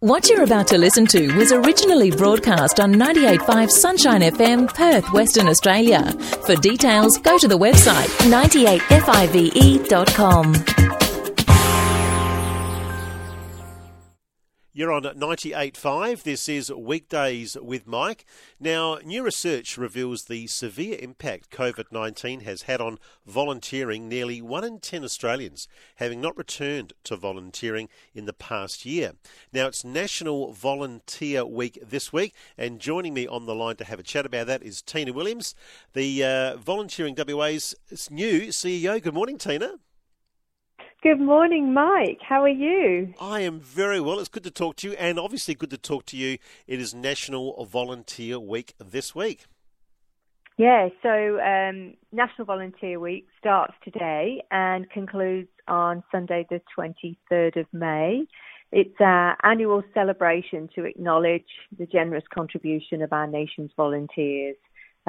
What you're about to listen to was originally broadcast on 98.5 Sunshine FM, Perth, Western Australia. For details, go to the website 98five.com. You're on 98.5. This is Weekdays with Mike. Now, new research reveals the severe impact COVID 19 has had on volunteering, nearly 1 in 10 Australians having not returned to volunteering in the past year. Now, it's National Volunteer Week this week, and joining me on the line to have a chat about that is Tina Williams, the uh, Volunteering WA's new CEO. Good morning, Tina. Good morning, Mike. How are you? I am very well. It's good to talk to you, and obviously good to talk to you. It is National Volunteer Week this week. Yeah, so um, National Volunteer Week starts today and concludes on Sunday, the 23rd of May. It's our annual celebration to acknowledge the generous contribution of our nation's volunteers.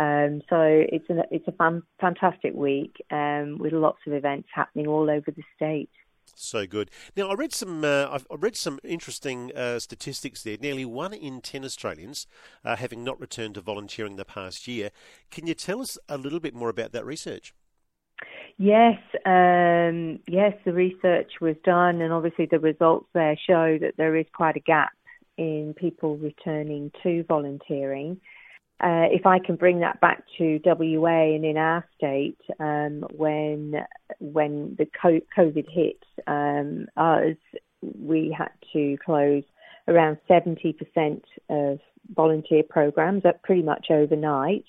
Um, so it's a it's a fan, fantastic week um, with lots of events happening all over the state. So good. Now I read some uh, I've read some interesting uh, statistics there. Nearly one in ten Australians uh, having not returned to volunteering the past year. Can you tell us a little bit more about that research? Yes, um, yes, the research was done, and obviously the results there show that there is quite a gap in people returning to volunteering. Uh, if I can bring that back to WA and in our state, um, when when the COVID hit um, us, we had to close around 70% of volunteer programs up pretty much overnight.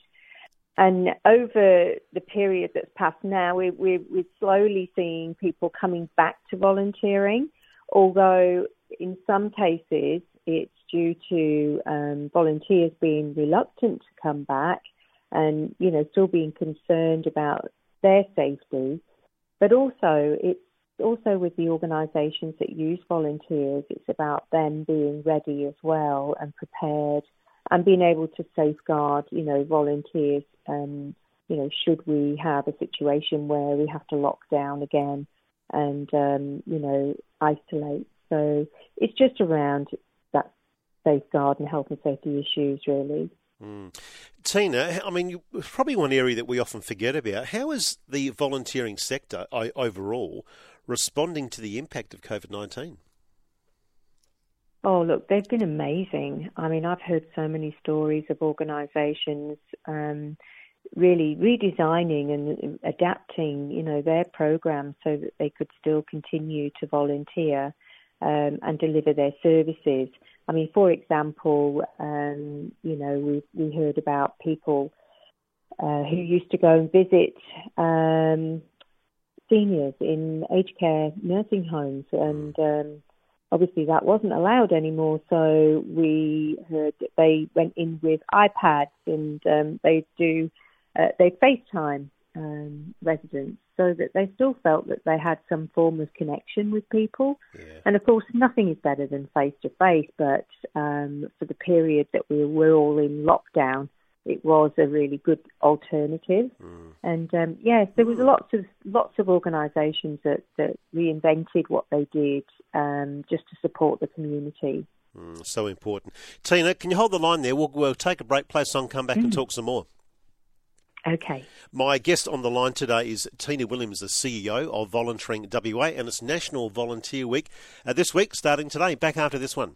And over the period that's passed now, we, we, we're slowly seeing people coming back to volunteering, although in some cases it's due to um, volunteers being reluctant to come back and, you know, still being concerned about their safety. But also, it's also with the organisations that use volunteers, it's about them being ready as well and prepared and being able to safeguard, you know, volunteers. Um, you know, should we have a situation where we have to lock down again and, um, you know, isolate. So it's just around safeguard and health and safety issues, really. Mm. Tina, I mean, probably one area that we often forget about. How is the volunteering sector overall responding to the impact of COVID 19? Oh, look, they've been amazing. I mean, I've heard so many stories of organisations um, really redesigning and adapting, you know, their programs so that they could still continue to volunteer um, and deliver their services. I mean, for example, um, you know, we we heard about people uh, who used to go and visit um, seniors in aged care nursing homes, and um, obviously that wasn't allowed anymore. So we heard that they went in with iPads and um, they do uh, they FaceTime um, residents so that they still felt that they had some form of connection with people. Yeah. And of course, nothing is better than face to face, but um, for the period that we were all in lockdown, it was a really good alternative. Mm. And um, yes, there was mm. lots of lots of organisations that, that reinvented what they did um, just to support the community. Mm, so important. Tina, can you hold the line there? We'll, we'll take a break, play a song, come back and mm. talk some more. Okay. My guest on the line today is Tina Williams, the CEO of Volunteering WA, and it's National Volunteer Week uh, this week, starting today. Back after this one.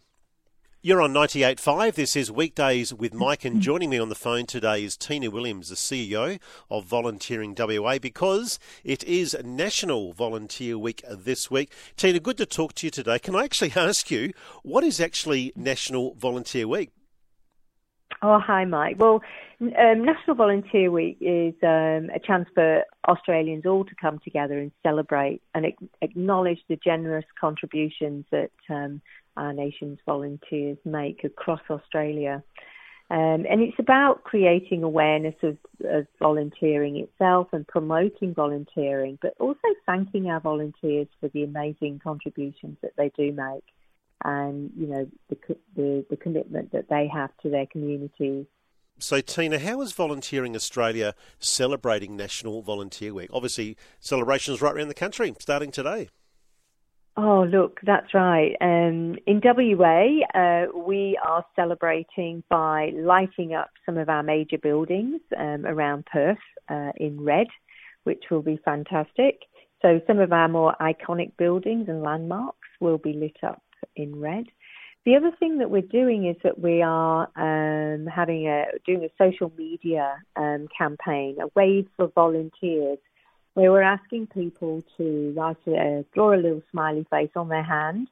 You're on 98.5. This is Weekdays with Mike, and joining me on the phone today is Tina Williams, the CEO of Volunteering WA, because it is National Volunteer Week this week. Tina, good to talk to you today. Can I actually ask you, what is actually National Volunteer Week? Oh, hi, Mike. Well, um, National Volunteer Week is um, a chance for Australians all to come together and celebrate and acknowledge the generous contributions that um, our nation's volunteers make across Australia. Um, and it's about creating awareness of, of, volunteering itself and promoting volunteering, but also thanking our volunteers for the amazing contributions that they do make and you know the, the, the commitment that they have to their communities. So, Tina, how is Volunteering Australia celebrating National Volunteer Week? Obviously, celebrations right around the country starting today. Oh, look, that's right. Um, in WA, uh, we are celebrating by lighting up some of our major buildings um, around Perth uh, in red, which will be fantastic. So some of our more iconic buildings and landmarks will be lit up in red. The other thing that we're doing is that we are um, having a doing a social media um, campaign, a wave for volunteers where we're asking people to write a, draw a little smiley face on their hand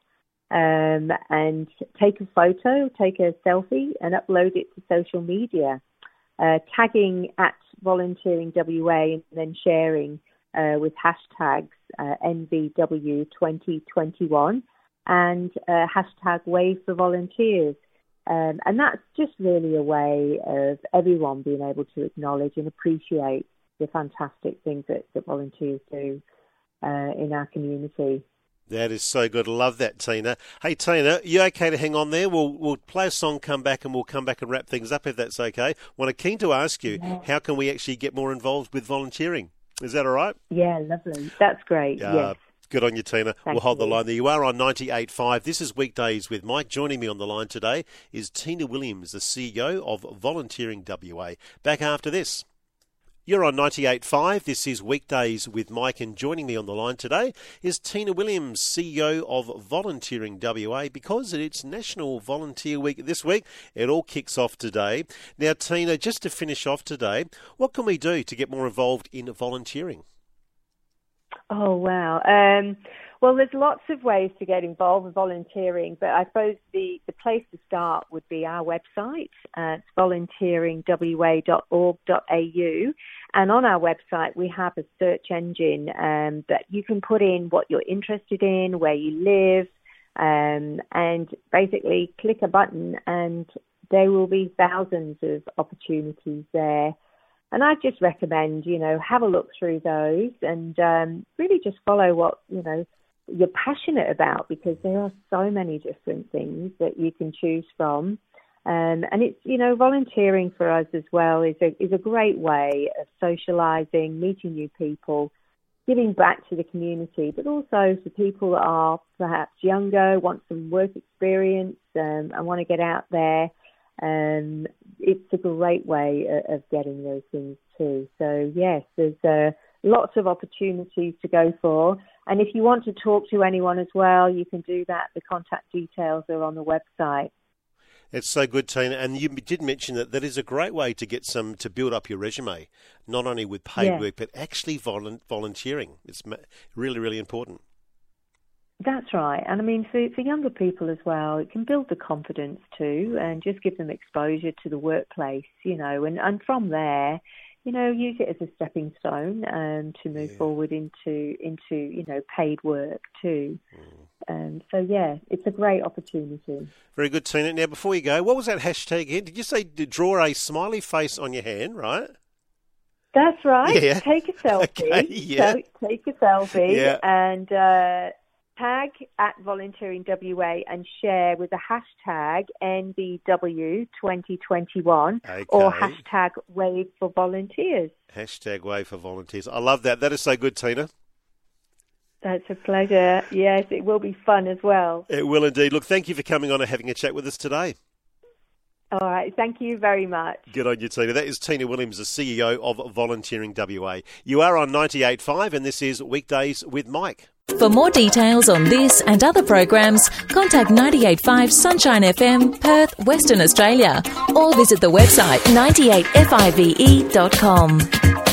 um, and take a photo, take a selfie, and upload it to social media, uh, tagging at volunteering WA and then sharing uh, with hashtags uh, NVW2021 and uh, hashtag Wave for Volunteers. Um, and that's just really a way of everyone being able to acknowledge and appreciate the fantastic things that, that volunteers do uh, in our community. That is so good. Love that, Tina. Hey, Tina, you okay to hang on there? We'll we'll play a song, come back, and we'll come back and wrap things up if that's okay. Want to keen to ask you, yeah. how can we actually get more involved with volunteering? Is that all right? Yeah, lovely. That's great. Uh, yes. Good on you, Tina. Thank we'll hold you. the line there. You are on 98.5. This is Weekdays with Mike. Joining me on the line today is Tina Williams, the CEO of Volunteering WA. Back after this. You're on 98.5. This is Weekdays with Mike, and joining me on the line today is Tina Williams, CEO of Volunteering WA, because it's National Volunteer Week this week. It all kicks off today. Now, Tina, just to finish off today, what can we do to get more involved in volunteering? Oh, wow. Um, well, there's lots of ways to get involved with volunteering, but I suppose the, the place to start would be our website. Uh, it's volunteeringwa.org.au. And on our website, we have a search engine um, that you can put in what you're interested in, where you live, um, and basically click a button, and there will be thousands of opportunities there. And I just recommend, you know, have a look through those and um, really just follow what, you know, you're passionate about because there are so many different things that you can choose from. Um, and it's you know volunteering for us as well is a is a great way of socialising, meeting new people, giving back to the community, but also for people that are perhaps younger, want some work experience, um, and want to get out there. Um, it's a great way of, of getting those things too. So yes, there's uh, lots of opportunities to go for. And if you want to talk to anyone as well, you can do that. The contact details are on the website. It's so good, Tina. And you did mention that that is a great way to get some to build up your resume, not only with paid yeah. work but actually volunteering. It's really, really important. That's right. And I mean, for, for younger people as well, it can build the confidence too and just give them exposure to the workplace, you know, and, and from there, you know, use it as a stepping stone um, to move yeah. forward into into you know paid work too. Mm. Um, so yeah, it's a great opportunity. Very good, Tina. Now, before you go, what was that hashtag again? Did you say draw a smiley face on your hand? Right. That's right. Yeah. Take a selfie. Okay, yeah. So, take a selfie yeah. and. Uh, tag at Volunteering WA and share with the hashtag NVW2021 okay. or hashtag Wave for Volunteers. Hashtag Wave for Volunteers. I love that. That is so good, Tina. That's a pleasure. Yes, it will be fun as well. It will indeed. Look, thank you for coming on and having a chat with us today. All right, thank you very much. Good on you, Tina. That is Tina Williams, the CEO of Volunteering WA. You are on 98.5 and this is Weekdays with Mike. For more details on this and other programs, contact 985 Sunshine FM, Perth, Western Australia, or visit the website 98five.com.